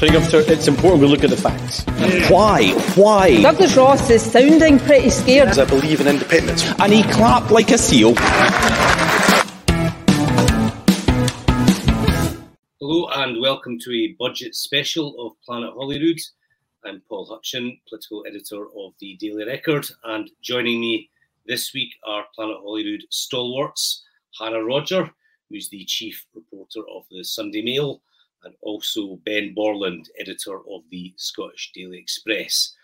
Presiding Officer, it's important we look at the facts. Why? Why? Douglas Ross is sounding pretty scared. I believe in independence. And he clapped like a seal. Hello and welcome to a budget special of Planet Holyrood. I'm Paul Hutcheon, political editor of the Daily Record, and joining me this week are Planet Holyrood stalwarts Hannah Rodger, who's the chief reporter of the Sunday Mail, and also Ben Borland, editor of the Scottish Daily Express.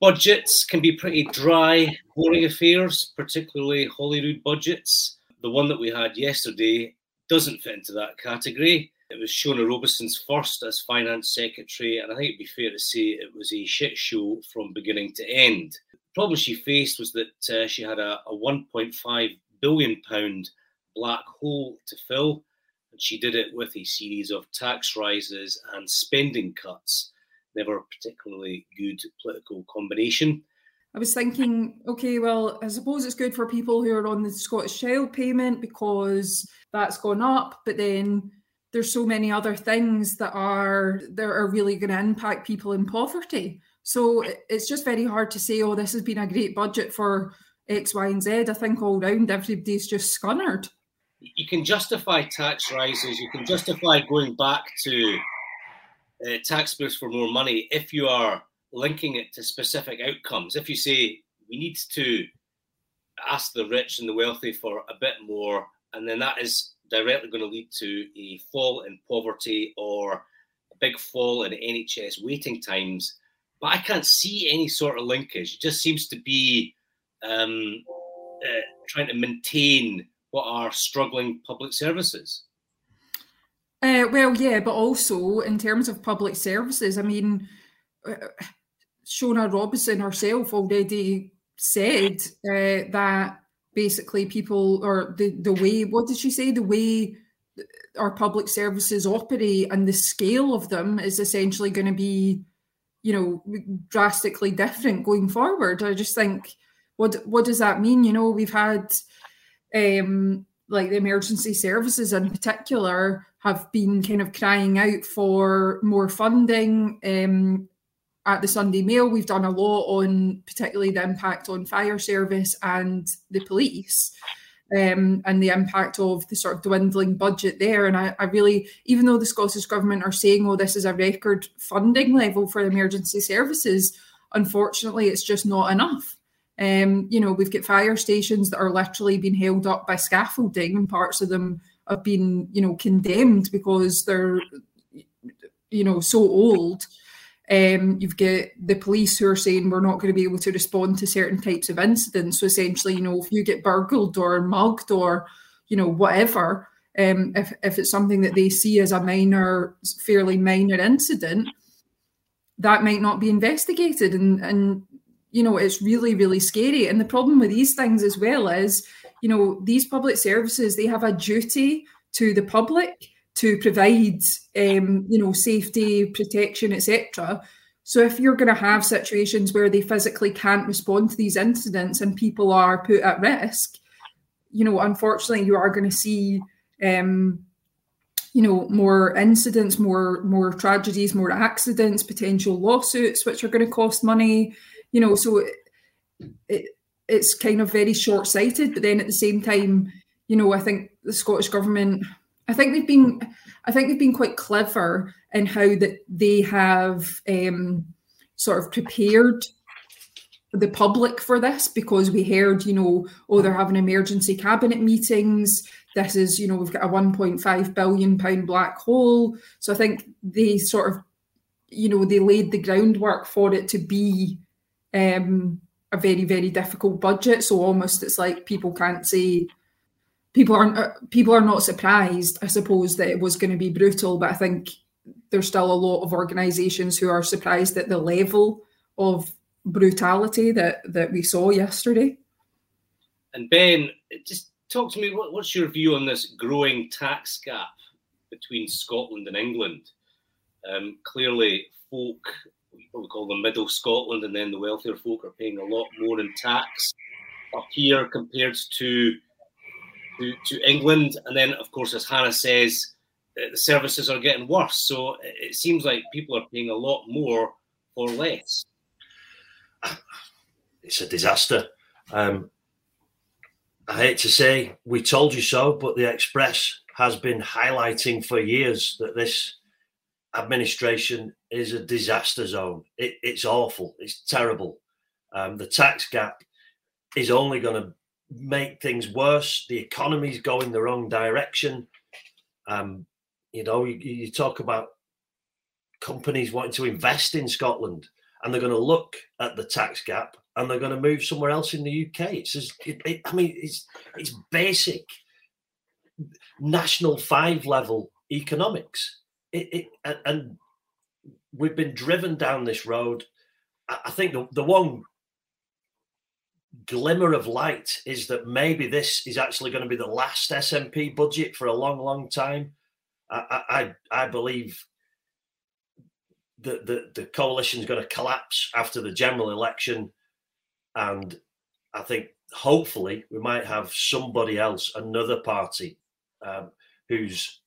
Budgets can be pretty dry, boring affairs, particularly Holyrood budgets. The one that we had yesterday doesn't fit into that category. It was Shona Robison's first as finance secretary, and I think it'd be fair to say it was a shit show from beginning to end. The problem she faced was that uh, she had a, a 1.5 billion pound black hole to fill, and she did it with a series of tax rises and spending cuts. Never a particularly good political combination. I was thinking, okay, well, I suppose it's good for people who are on the Scottish Child payment because that's gone up, but then there's so many other things that are that are really going to impact people in poverty. So it's just very hard to say, oh, this has been a great budget for X, Y, and Z. I think all round everybody's just scunnered you can justify tax rises, you can justify going back to uh, taxpayers for more money if you are linking it to specific outcomes. If you say we need to ask the rich and the wealthy for a bit more, and then that is directly going to lead to a fall in poverty or a big fall in NHS waiting times. But I can't see any sort of linkage. It just seems to be um, uh, trying to maintain what are struggling public services? Uh, well, yeah, but also in terms of public services, I mean, uh, Shona Robison herself already said uh, that basically people or the the way what did she say? The way our public services operate and the scale of them is essentially going to be you know drastically different going forward. I just think what what does that mean? You know we've had um, like the emergency services in particular have been kind of crying out for more funding. Um, at the Sunday Mail, we've done a lot on particularly the impact on fire service and the police. Um, and the impact of the sort of dwindling budget there. And I, I, really, even though the Scottish Government are saying, oh, this is a record funding level for emergency services, unfortunately, it's just not enough. Um, you know, we've got fire stations that are literally being held up by scaffolding, and parts of them have been, you know, condemned because they're, you know, so old. Um, you've got the police who are saying we're not going to be able to respond to certain types of incidents. So essentially, you know, if you get burgled or mugged or, you know, whatever, um, if if it's something that they see as a minor, fairly minor incident, that might not be investigated, and and you know, it's really, really scary. And the problem with these things as well is, you know, these public services, they have a duty to the public to provide, um, you know, safety, protection, etc. So if you're going to have situations where they physically can't respond to these incidents and people are put at risk, you know, unfortunately, you are going to see, um, you know, more incidents, more more tragedies, more accidents, potential lawsuits, which are going to cost money you know, so it, it it's kind of very short sighted. But then at the same time, you know, I think the Scottish government, I think they've been, I think they've been quite clever in how that they have um, sort of prepared the public for this because we heard, you know, oh, they're having emergency cabinet meetings. This is, you know, we've got a 1.5 billion pound black hole. So I think they sort of, you know, they laid the groundwork for it to be um, a very very difficult budget. So almost it's like people can't say people aren't uh, people are not surprised. I suppose that it was going to be brutal, but I think there's still a lot of organisations who are surprised at the level of brutality that that we saw yesterday. And Ben, just talk to me. What, what's your view on this growing tax gap between Scotland and England? Um, clearly, folk what we call the middle Scotland, and then the wealthier folk are paying a lot more in tax up here compared to to, to England. And then, of course, as Hannah says, uh, the services are getting worse. So it seems like people are paying a lot more for less. It's a disaster. Um, I hate to say we told you so, but the Express has been highlighting for years that this administration is a disaster zone. It, it's awful. It's terrible. Um, the tax gap is only going to make things worse. The economy's going the wrong direction. Um, you know, you, you talk about companies wanting to invest in Scotland, and they're going to look at the tax gap and they're going to move somewhere else in the UK. It's just, it, it, I mean, it's it's basic national five level economics. It, it, and we've been driven down this road. I think the, the one glimmer of light is that maybe this is actually going to be the last SNP budget for a long, long time. I, I, I believe that the, the coalition is going to collapse after the general election. And I think hopefully we might have somebody else, another party, um, whose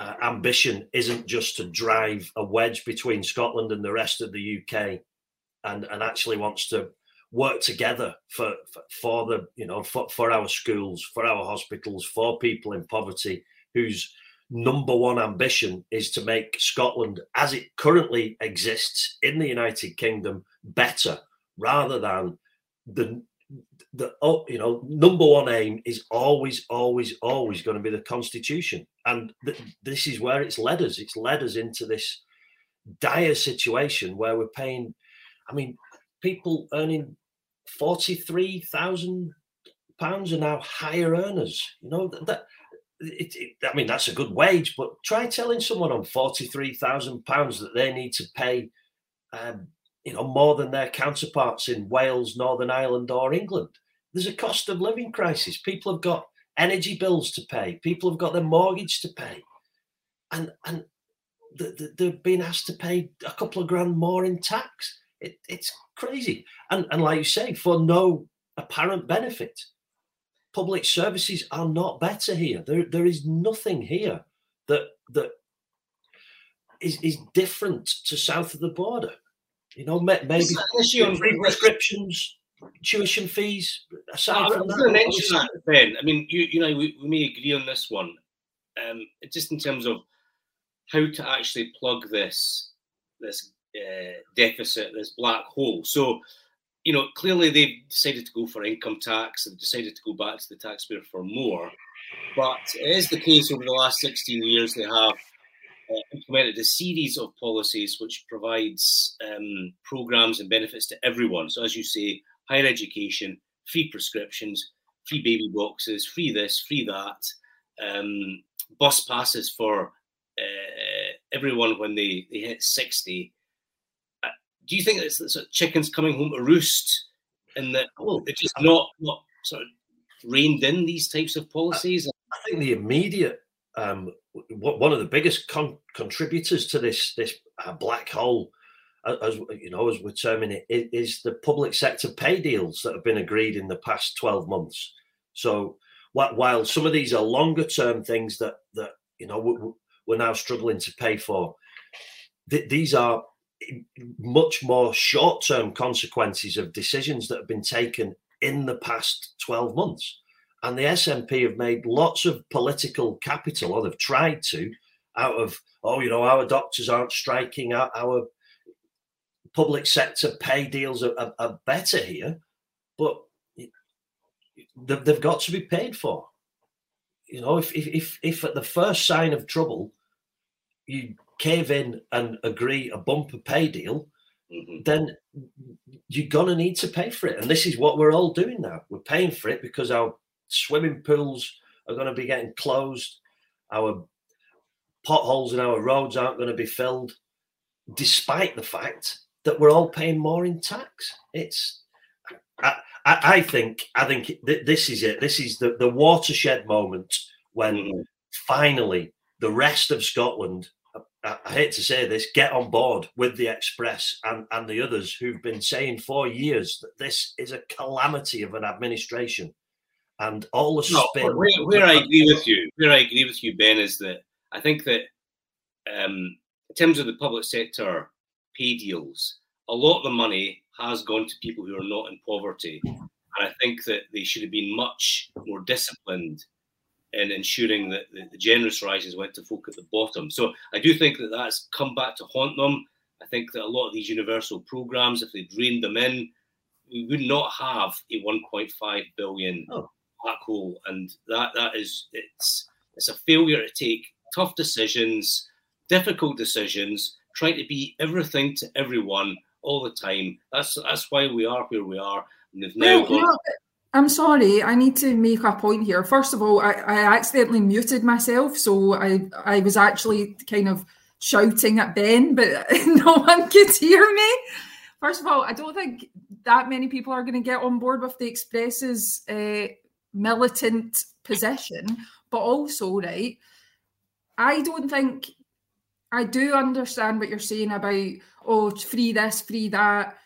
uh, ambition isn't just to drive a wedge between Scotland and the rest of the UK and, and actually wants to work together for, for, the you know for, for our schools for our hospitals for people in poverty whose number one ambition is to make Scotland as it currently exists in the United Kingdom better rather than the the oh, you know number one aim is always always always going to be the constitution and th- this is where it's led us it's led us into this dire situation where we're paying i mean people earning 43,000 pounds are now higher earners. You know that, that it, it, I mean that's a good wage, but try telling someone on 43,000 pounds that they need to pay, um, you know, more than their counterparts in Wales, Northern Ireland, or England. There's a cost of living crisis. People have got energy bills to pay. People have got their mortgage to pay, and and they're being asked to pay a couple of grand more in tax. It, it's crazy. And, and like you say, for no apparent benefit. Public services are not better here. There, there is nothing here that that is, is different to south of the border. You know, maybe free prescriptions, tuition fees. Aside from that, mention that, Ben. I mean, you you know, we, we may agree on this one. Um, just in terms of how to actually plug this this uh, deficit, this black hole. So, you know, clearly they've decided to go for income tax and decided to go back to the taxpayer for more. But it is the case over the last 16 years they have implemented a series of policies which provides um, programs and benefits to everyone. So, as you say, higher education, free prescriptions, free baby boxes, free this, free that, um, bus passes for uh, everyone when they, they hit 60 do you think it's sort of chickens coming home to roost and that oh, they're just not not sort of reined in these types of policies? I, I think the immediate um, one of the biggest con- contributors to this this uh, black hole, as you know, as we're terming it, is the public sector pay deals that have been agreed in the past twelve months. So while some of these are longer term things that that you know we're now struggling to pay for, th- these are much more short term consequences of decisions that have been taken in the past 12 months. And the SNP have made lots of political capital, or they've tried to, out of, oh, you know, our doctors aren't striking, our, our public sector pay deals are, are, are better here, but they've got to be paid for. You know, if, if, if at the first sign of trouble, you cave in and agree a bumper pay deal, mm-hmm. then you're gonna need to pay for it. And this is what we're all doing now. We're paying for it because our swimming pools are going to be getting closed. Our potholes in our roads aren't going to be filled, despite the fact that we're all paying more in tax. It's I, I, I think I think th- this is it. This is the, the watershed moment when mm-hmm. finally the rest of Scotland I hate to say this, get on board with the Express and, and the others who've been saying for years that this is a calamity of an administration. And all the no, spin. Where, where I agree with you, where I agree with you, Ben, is that I think that um, in terms of the public sector pay deals, a lot of the money has gone to people who are not in poverty. And I think that they should have been much more disciplined in ensuring that the, the generous rises went to folk at the bottom. So I do think that that's come back to haunt them. I think that a lot of these universal programs, if they drained them in, we would not have a 1.5 billion oh. Black hole, and that that is it's it's a failure to take tough decisions, difficult decisions, trying to be everything to everyone all the time. That's that's why we are where we are. And they've now well, got... I'm sorry, I need to make a point here. First of all, I, I accidentally muted myself, so I I was actually kind of shouting at Ben, but no one could hear me. First of all, I don't think that many people are going to get on board with the Express's uh, militant position, but also, right, I don't think I do understand what you're saying about oh, free this, free that,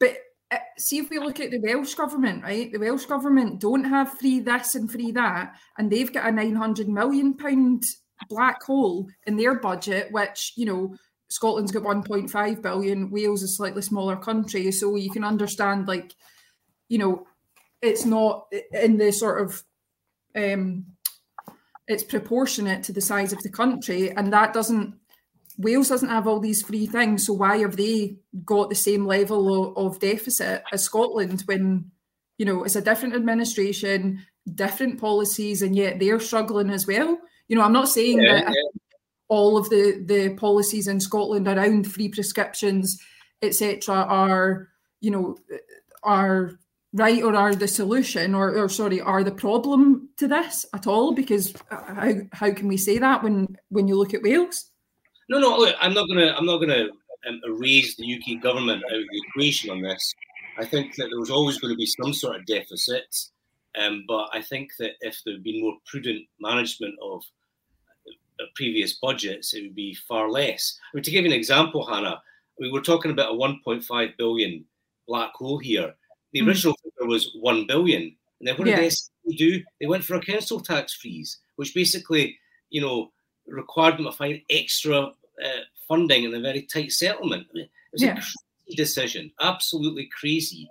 but uh, see if we look at the Welsh government, right? The Welsh government don't have free this and free that, and they've got a nine hundred million pound black hole in their budget, which you know Scotland's got 1.5 billion, Wales is a slightly smaller country, so you can understand like, you know, it's not in the sort of um it's proportionate to the size of the country, and that doesn't Wales doesn't have all these free things, so why have they got the same level of, of deficit as Scotland when you know it's a different administration, different policies, and yet they're struggling as well? You know, I'm not saying yeah, that yeah. all of the the policies in Scotland around free prescriptions, etc., are you know are right or are the solution or, or sorry are the problem to this at all? Because uh, how, how can we say that when when you look at wales? No no look, i'm not gonna i'm not gonna um, erase the uk government out of the equation on this. I think that there was always going to be some sort of deficit um, but i think that if there had been more prudent management of uh, previous budgets it would be far less. I mean, to give you an example hannah we were talking about a 1.5 billion black hole here the mm. original figure was one billion, and then what yeah. did they do? They went for a council tax freeze, which basically, you know, required them to find extra uh, funding in a very tight settlement. I mean, it was yeah. a crazy decision, absolutely crazy.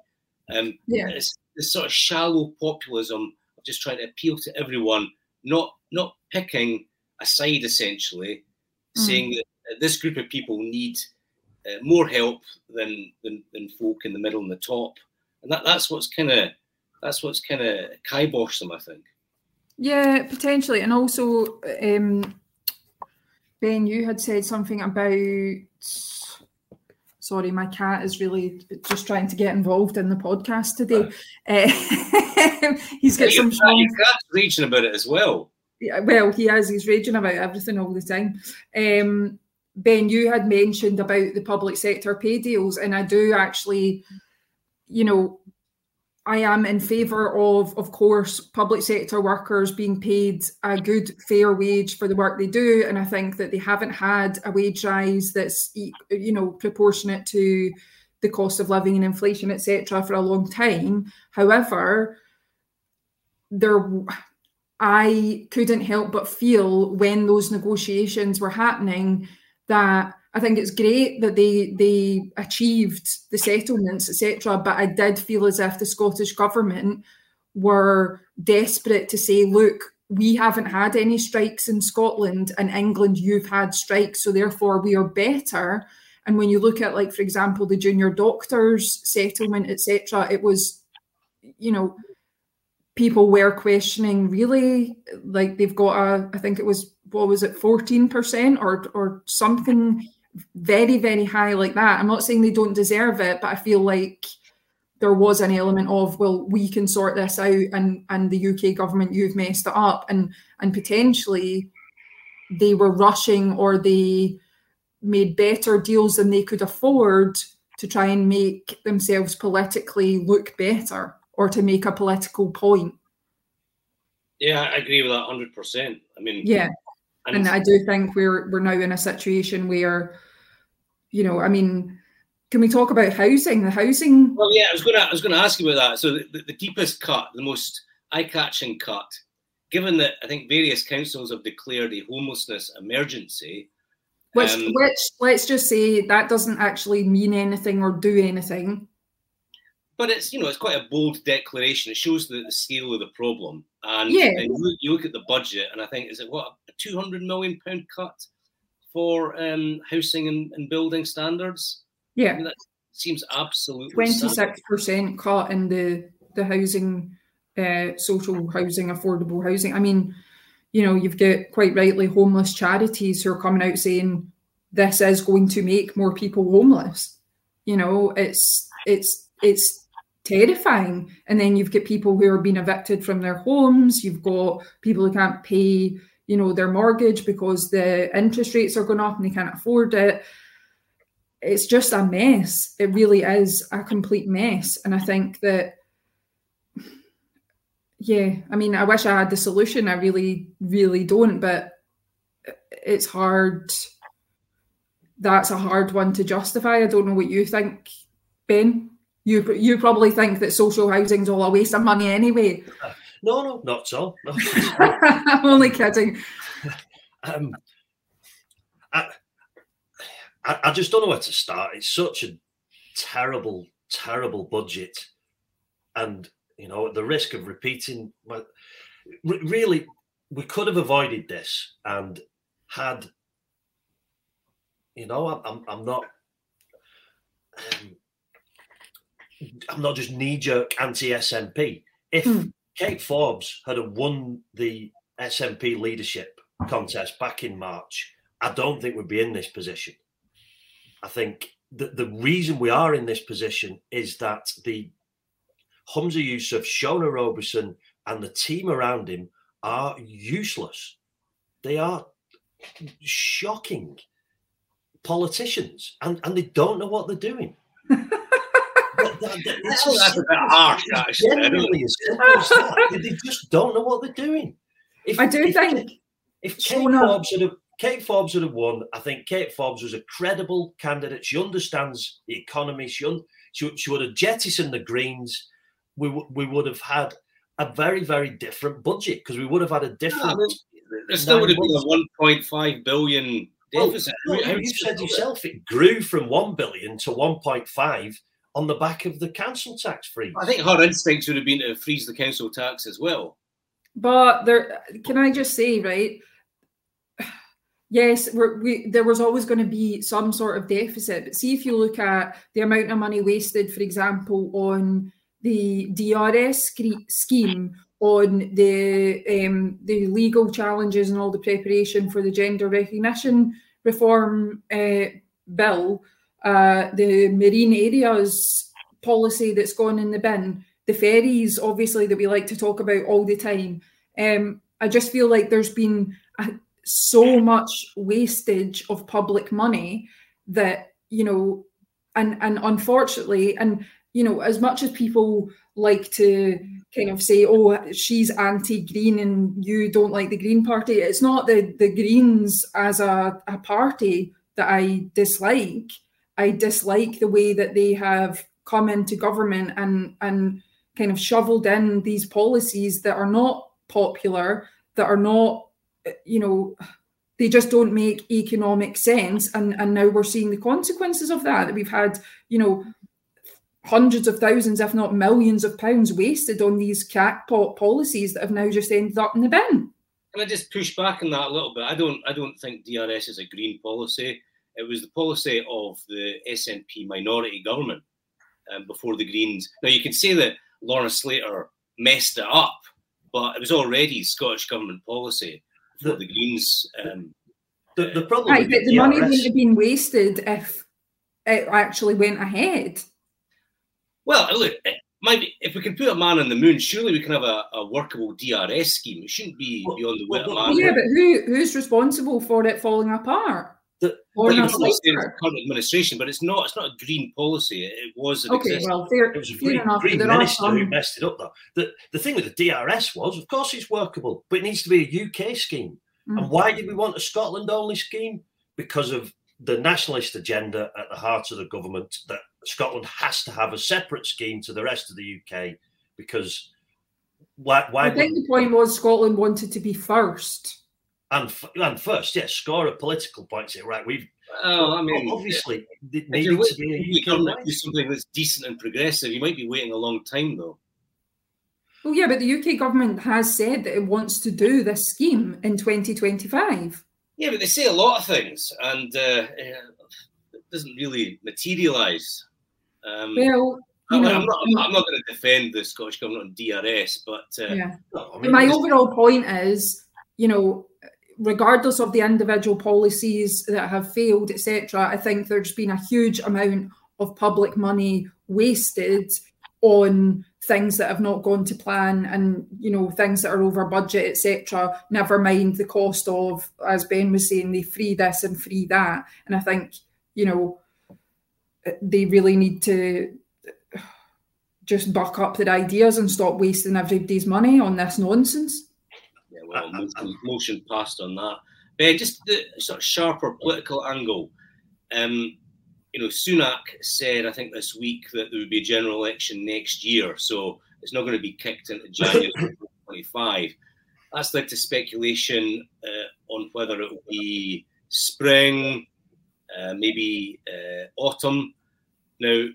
Um, yeah. It's this sort of shallow populism of just trying to appeal to everyone, not not picking a side essentially, mm. saying that this group of people need uh, more help than, than than folk in the middle and the top and that, that's what's kind of that's what's kind of kiboshed them, I think. Yeah, potentially, and also, um, Ben, you had said something about. Sorry, my cat is really just trying to get involved in the podcast today. Uh, he's got yeah, some. Your cat's raging about it as well. Yeah, well, he is. He's raging about everything all the time. Um, ben, you had mentioned about the public sector pay deals, and I do actually you know, I am in favour of, of course, public sector workers being paid a good, fair wage for the work they do, and I think that they haven't had a wage rise that's you know proportionate to the cost of living and inflation, etc., for a long time. However, there, I couldn't help but feel when those negotiations were happening that I think it's great that they they achieved the settlements, etc. But I did feel as if the Scottish government were desperate to say, look, we haven't had any strikes in Scotland, and England, you've had strikes, so therefore we are better. And when you look at, like, for example, the junior doctors settlement, etc., it was, you know, people were questioning really, like they've got a, I think it was what was it, fourteen percent or or something very, very high like that. I'm not saying they don't deserve it, but I feel like there was an element of, well, we can sort this out and and the UK government, you've messed it up. And and potentially they were rushing or they made better deals than they could afford to try and make themselves politically look better or to make a political point. Yeah, I agree with that hundred percent. I mean, yeah, and, and I do think we're we're now in a situation where, you know, I mean, can we talk about housing? The housing. Well, yeah, I was gonna I was gonna ask you about that. So the, the, the deepest cut, the most eye-catching cut, given that I think various councils have declared a homelessness emergency, which, um, which let's just say that doesn't actually mean anything or do anything. But it's you know it's quite a bold declaration. It shows the, the scale of the problem, and, Yeah. and you, look, you look at the budget, and I think is it what a two hundred million pound cut for um, housing and, and building standards. I Yeah, mean, that seems absolutely twenty six percent cut in the the housing, uh, social housing, affordable housing. I mean, you know, you've got quite rightly homeless charities who are coming out saying this is going to make more people homeless. You know, it's it's it's terrifying. And then you've got people who are being evicted from their homes. You've got people who can't pay, you know, their mortgage because the interest rates are going up and they can't afford it. It's just a mess. It really is a complete mess. And I think that yeah, I mean, I wish I had the solution. I really, really don't, but it's hard. That's a hard one to justify. I don't know what you think, Ben. You you probably think that social housing's all a waste of money anyway. No, no, not at all. No. I'm only kidding. um, I, I, I just don't know where to start. It's such a terrible, terrible budget, and you know, at the risk of repeating, but really, we could have avoided this and had. You know, I'm, I'm, I'm not. Um, I'm not just knee jerk anti SNP. If Hmm. Kate Forbes had won the SNP leadership contest back in March, I don't think we'd be in this position. I think the, the reason we are in this position is that the Humza Yousaf, Shona Robison, and the team around him are useless. They are shocking politicians and, and they don't know what they're doing. That- that- that- it's Oh, that's a bit harsh, actually. I don't- Genuinely as simple as. They- They just don't know what they're doing. If, I do if- think if Kate Shona- Forbes had have, Kate Forbes had have won, I think Kate Forbes was a credible candidate. She understands the economy. She un, she, she would have jettisoned the Greens. We w- we would have had a very very different budget because we would have had a different. I mean, There still would have been months. a 1.5 billion Well, deficit. no, How- how you said yourself it grew from one billion to one point five on the back of the council tax freeze. I think her instincts would have been to freeze the council tax as well. But there, can I just say, right? Yes, we're, we there was always going to be some sort of deficit. But see, if you look at the amount of money wasted, for example, on the DRS scheme, on the um, the legal challenges and all the preparation for the gender recognition reform uh, bill, uh, the marine areas policy that's gone in the bin, the ferries, obviously, that we like to talk about all the time. Um, I just feel like there's been a, so much wastage of public money that you know, and and unfortunately, and you know, as much as people like to kind of say, "Oh, she's anti-green and you don't like the Green Party," it's not the the Greens as a, a party that I dislike. I dislike the way that they have come into government and and kind of shoveled in these policies that are not popular, that are not, you know, they just don't make economic sense. And and now we're seeing the consequences of that. That we've had, you know, hundreds of thousands, if not millions of pounds wasted on these crackpot policies that have now just ended up in the bin. Can I just push back on that a little bit? I don't I don't think DRS is a green policy. It was the policy of the SNP minority government um, before the Greens. Now you could say that Lorna Slater messed it up, but it was already Scottish government policy before the, Greens. Um, The, the problem Right, but the money DRS wouldn't have been wasted if it actually went ahead. well, look, it might be, if we can put a man on the moon, surely we can have a, a workable DRS scheme. It shouldn't be Well, beyond the wit well, of well, man. yeah, but who who's responsible for it falling apart? The- Or not probably say it's Slater? the current administration, but it's not. It's not a green policy. It, was. Okay, existed. well, fair, It was a green, enough. green but there are minister who messed it up, though. The, the thing with the DRS was, of course, it's workable, but it needs to be a UK scheme. Mm. And why did we want a Scotland only scheme? Because of the nationalist agenda at the heart of the government that Scotland has to have a separate scheme to the rest of the UK because Why? Why? I think the point was Scotland wanted to be first. And and first, yes, score a political point. here. Right, we've. Oh, I mean, obviously, it if you're to be a waiting UK government to wide. do something that's decent and progressive, you might be waiting a long time though. Well, yeah, but the UK government has said that it wants to do this scheme in 2025. Yeah, but they say a lot of things, and uh, eh, it doesn't really materialise. Um, Well, you I'm, know, I'm not, I'm not, not going to defend the Scottish government on DRS, but uh, yeah. No, I mean, my overall point is, you know, regardless of the individual policies that have failed, etc., I think there's been a huge amount of public money wasted on things that have not gone to plan and you know things that are over budget etc never mind the cost of as ben was saying they free this and free that and i think you know they really need to just buck up their ideas and stop wasting everybody's money on this nonsense well, motion, motion passed on that. But just the sort of sharper political angle. Um, you know, Sunak said, I think this week, that there would be a general election next year. So it's not going to be kicked into January 2025. That's led to speculation uh, on whether it will be spring, uh, maybe uh, autumn. Now,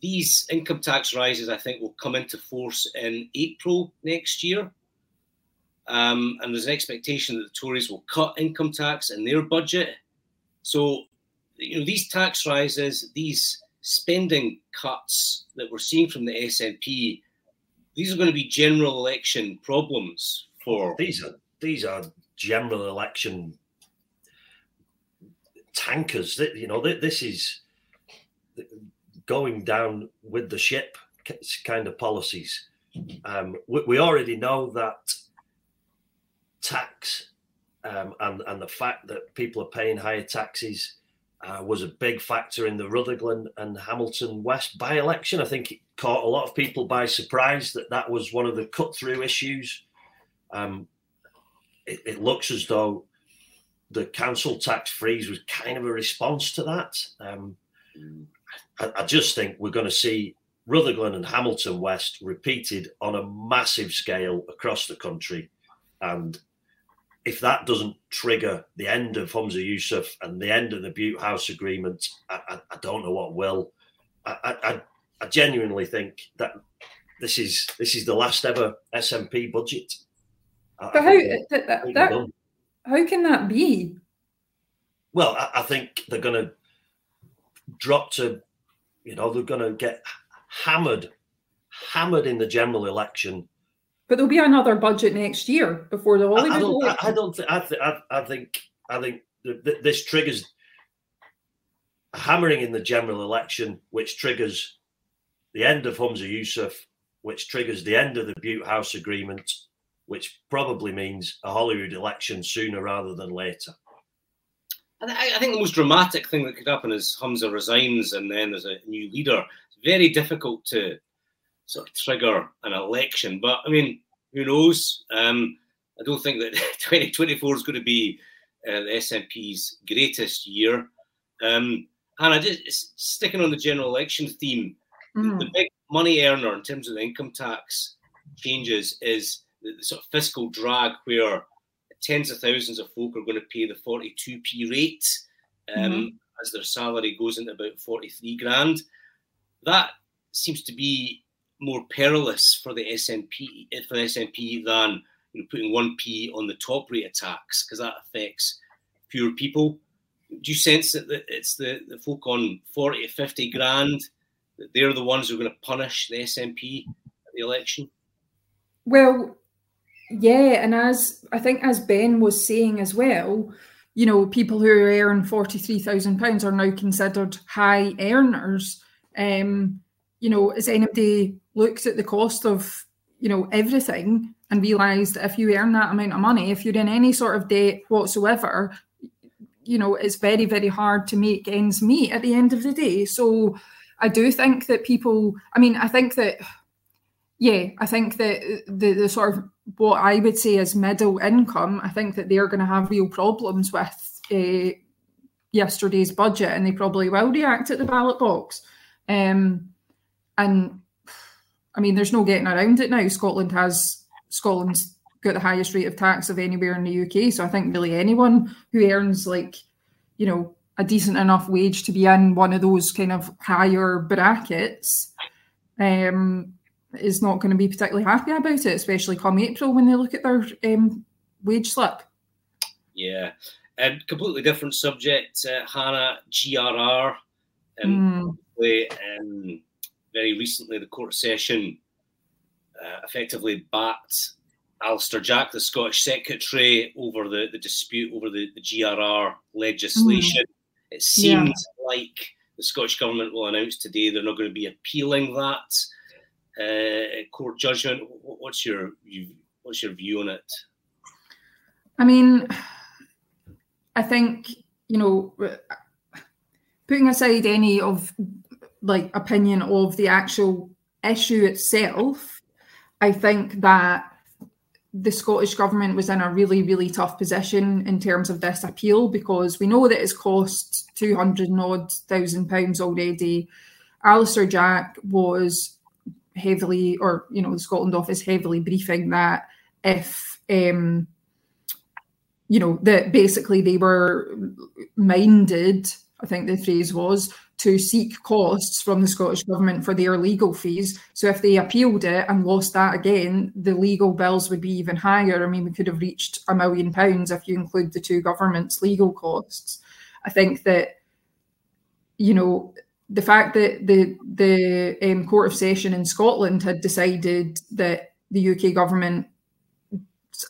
these income tax rises, I think, will come into force in April next year. Um, and there's an expectation that the Tories will cut income tax in their budget. So, you know, these tax rises, these spending cuts that we're seeing from the SNP, these are going to be general election problems for. These are these are general election tankers. That you know, this is going down with the ship kind of policies. Um, we, we already know that tax um, and and the fact that people are paying higher taxes uh, was a big factor in the Rutherglen and Hamilton West by election. I think it caught a lot of people by surprise that that was one of the cut through issues. Um, it, it looks as though the council tax freeze was kind of a response to that. Um, I, I just think we're going to see Rutherglen and Hamilton West repeated on a massive scale across the country. And if that doesn't trigger the end of Humza Yousaf and the end of the Bute House Agreement, I, I, I don't know what will. I, I, I genuinely think that this is this is the last ever SNP budget. But how that, that, that, how can that be Well, I, I think they're going to drop to, you know, they're going to get hammered, hammered in the general election. But there'll be another budget next year before the I, Holyrood I don't. I. I don't. Th- I, th- I, I think. I think th- th- this triggers hammering in the general election, which triggers the end of Humza Yousaf, which triggers the end of the Bute House Agreement, which probably means a Holyrood election sooner rather than later. I, I think the most dramatic thing that could happen is Humza resigns and then there's a new leader. It's very difficult to sort of trigger an election, but I mean, who knows? Um, I don't think that 2024 is going to be uh, the SNP's greatest year. Um, and I just sticking on the general election theme, Mhm. the big money earner in terms of the income tax changes is the, the sort of fiscal drag where tens of thousands of folk are going to pay the 42p rate um, as their salary goes into about 43 grand. That seems to be more perilous for the SNP for the SNP than you know, putting one p on the top rate tax because that affects fewer people. Do you sense that it's the, the folk on 40 to 50 grand that they're the ones who are going to punish the SNP at the election? Well, yeah, and as I think as Ben was saying as well, you know, people who earn forty three thousand pounds are now considered high earners. Um, you know, has anybody looked at the cost of you know everything and realised if you earn that amount of money, if you're in any sort of debt whatsoever, you know, it's very very hard to make ends meet at the end of the day. So, I do think that people. I mean, I think that yeah, I think that the, the sort of what I would say is middle income, I think that they're going to have real problems with uh, yesterday's budget and they probably will react at the ballot box. Um, and I mean, there's no getting around it now. Scotland has Scotland's got the highest rate of tax of anywhere in the UK. So I think really anyone who earns like, you know, a decent enough wage to be in one of those kind of higher brackets um, is not going to be particularly happy about it, especially come April when they look at their um, wage slip. Yeah, and completely different subject, uh, Hannah GRR, and mm. um, very recently the court session uh, effectively backed Alister Jack, the Scottish Secretary, over the, the dispute over the, the GRR legislation. Mm. It seems yeah. like the Scottish Government will announce today they're not going to be appealing that uh, court judgment. What's your what's your view on it? I mean, I think you know, putting aside any of like opinion of the actual issue itself, I think that the Scottish government was in a really, really tough position in terms of this appeal because we know that it's cost 200 and odd thousand pounds already. Alister Jack was heavily, or, you know, the Scotland office heavily briefing that if, um, you know, that basically they were minded, I think the phrase was, to seek costs from the Scottish Government for their legal fees. So if they appealed it and lost that again, the legal bills would be even higher. I mean, we could have reached a million pounds if you include the two governments' legal costs. I think that, you know, the fact that the the um, Court of Session in Scotland had decided that the UK government's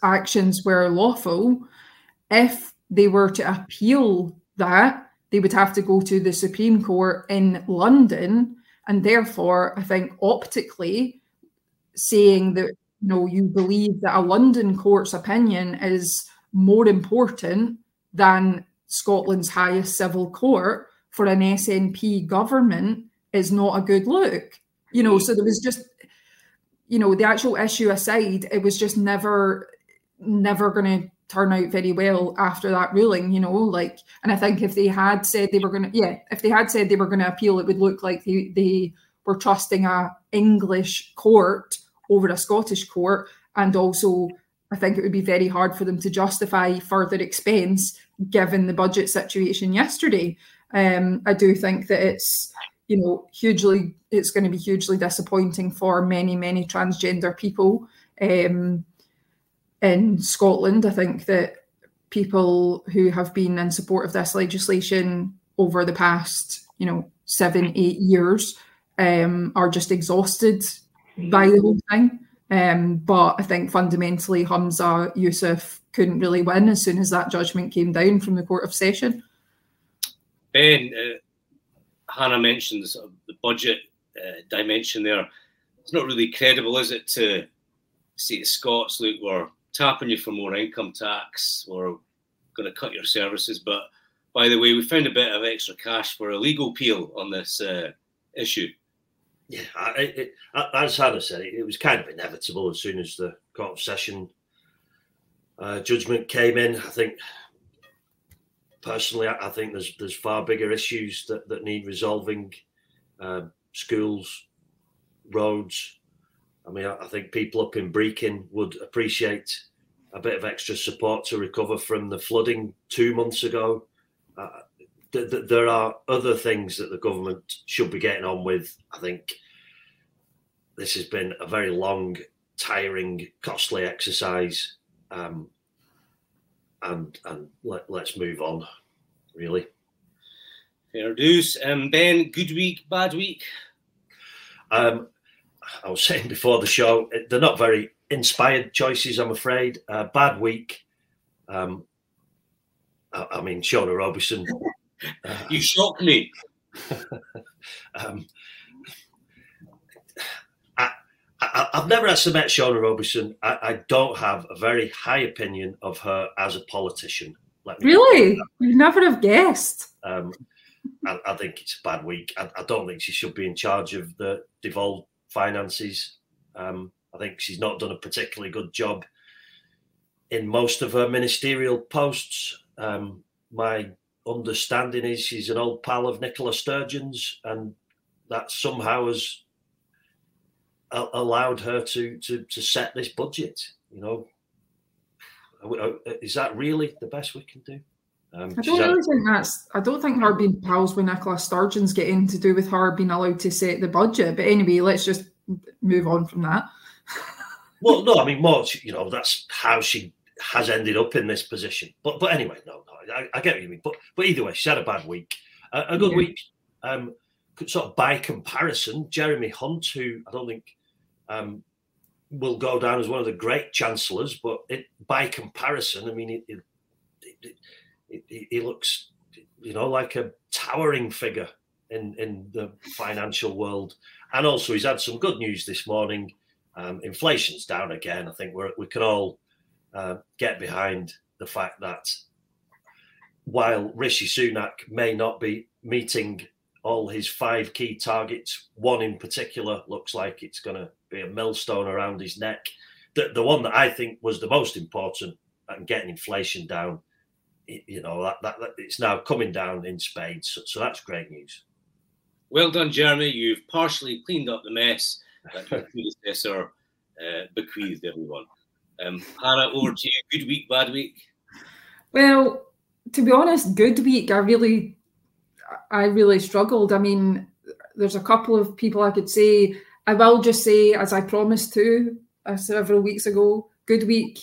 actions were lawful, if they were to appeal that, they would have to go to the Supreme Court in London. And therefore, I think optically saying that you know you believe that a London court's opinion is more important than Scotland's highest civil court for an SNP government is not a good look. You know, so there was just, you know, the actual issue aside, it was just never, never to turn out very well after that ruling, you know, like, and I think if they had said they were going to, yeah, if they had said they were going to appeal, it would look like they, they were trusting a English court over a Scottish court. And also, I think it would be very hard for them to justify further expense given the budget situation yesterday. Um, I do think that it's, you know, hugely, it's going to be hugely disappointing for many, many transgender people. Um, in Scotland. I think that people who have been in support of this legislation over the past, you know, seven, eight years um, are just exhausted by the whole thing. Um, but I think fundamentally, Humza Yousaf couldn't really win as soon as that judgment came down from the Court of Session. Ben, uh, Hannah mentioned the, the budget uh, dimension there. It's not really credible, is it, to say to Scots, look, we're tapping you for more income tax or going to cut your services. But by the way, we found a bit of extra cash for a legal appeal on this uh, issue. Yeah, it, it, as Hannah said, it, it, was kind of inevitable as soon as the court of session uh, judgment came in. I think, personally, I, I, think there's there's far bigger issues that, that need resolving. Uh, schools, roads, I mean, I, think people up in Brechin would appreciate a bit of extra support to recover from the flooding two months ago. Uh, th- th- there are other things that the government should be getting on with. I think this has been a very long, tiring, costly exercise, um, and and let, us move on. Really, fair dues. Um, ben, good week, bad week. Um, I was saying before the show, they're not very inspired choices, I'm afraid. Uh, bad week. Um, I, I, mean, Shona Robison. Uh, you shocked me. um, I, have never actually met Shona Robison. I, I, don't have a very high opinion of her as a politician. really? You never have guessed. Um, I, I, think it's a bad week. I, I, don't think she should be in charge of the devolved finances. Um, I think she's not done a particularly good job in most of her ministerial posts. Um, my understanding is she's an old pal of Nicola Sturgeon's, and that somehow has allowed her to to to set this budget. You know, is that really the best we can do? Um, I don't really think that's. I don't think her being pals with Nicola Sturgeon's getting to do with her being allowed to set the budget. But anyway, let's just move on from that. well, no, I mean, more. You know, that's how she has ended up in this position. But but anyway, no, no I, I, get what you mean. But but either way, she had a bad week. Uh, a good yeah. week. Um, sort of by comparison, Jeremy Hunt, who I don't think um, will go down as one of the great chancellors, but it, by comparison, I mean, it, it, it, he looks, you know, like a towering figure in in the financial world. And also, he's had some good news this morning. Um, inflation's down again. I think we we can all uh, get behind the fact that while Rishi Sunak may not be meeting all his five key targets, one in particular looks like it's going to be a millstone around his neck. The, the one that I think was the most important and getting inflation down, you know, that, that, that it's now coming down in spades. So, so, that's great news. Well done, Jeremy. You've partially cleaned up the mess that your predecessor uh, bequeathed everyone. Um, Hannah, over to you. Good week, bad week? Well, to be honest, good week. I really, I really struggled. I mean, there's a couple of people I could say I will just say, as I promised to uh, several weeks ago, good week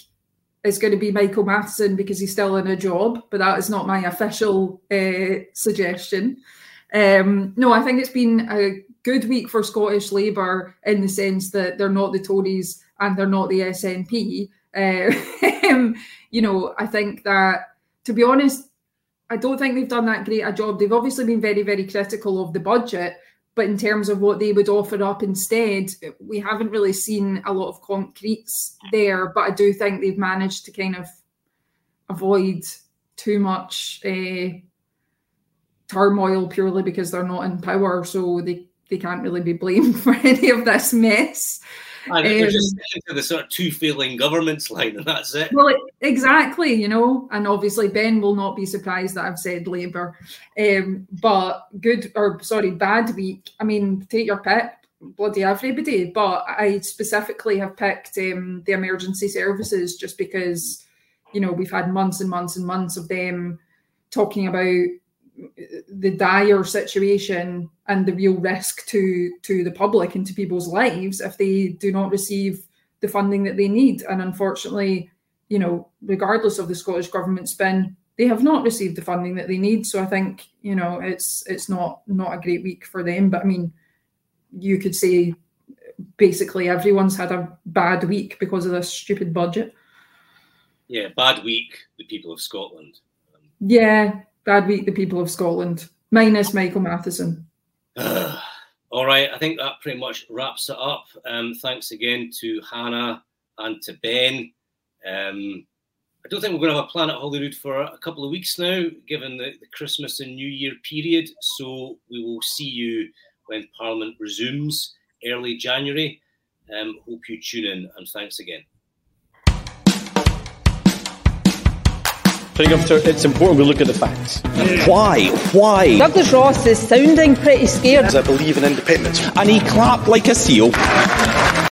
is going to be Michael Matheson because he's still in a job, but that is not my official uh, suggestion. Um, no, I think it's been a good week for Scottish Labour in the sense that they're not the Tories and they're not the SNP. Uh, um, you know, I think that, to be honest, I don't think they've done that great a job. They've obviously been very, very critical of the budget, but in terms of what they would offer up instead, we haven't really seen a lot of concretes there. But I do think they've managed to kind of avoid too much uh, turmoil purely because they're not in power, so they they can't really be blamed for any of this mess. And um, they're just sticking to the sort of two failing governments line, and that's it. Well, exactly, you know, and obviously Ben will not be surprised that I've said Labour. Um, but good or sorry, bad week. I mean, take your pick, bloody everybody. But I specifically have picked um, the emergency services just because, you know, we've had months and months and months of them talking about the dire situation and the real risk to to the public and to people's lives if they do not receive the funding that they need. And unfortunately you know regardless of the scottish government spin they have not received the funding that they need. So i think you know it's it's not not a great week for them. But i mean you could say basically everyone's had a bad week because of this stupid budget. Yeah bad week the people of scotland. Yeah Bad week, the people of Scotland, minus Michael Matheson. all right, I think that pretty much wraps it up. Um, thanks again to Hannah and to Ben. Um, I don't think we're going to have a Planet Holyrood for a couple of weeks now, given the, the Christmas and New Year period. So we will see you when Parliament resumes early January. Um, hope you tune in and thanks again. I think it's important we look at the facts. Why? Why? Douglas Ross is sounding pretty scared. I believe in independence. And he clapped like a seal.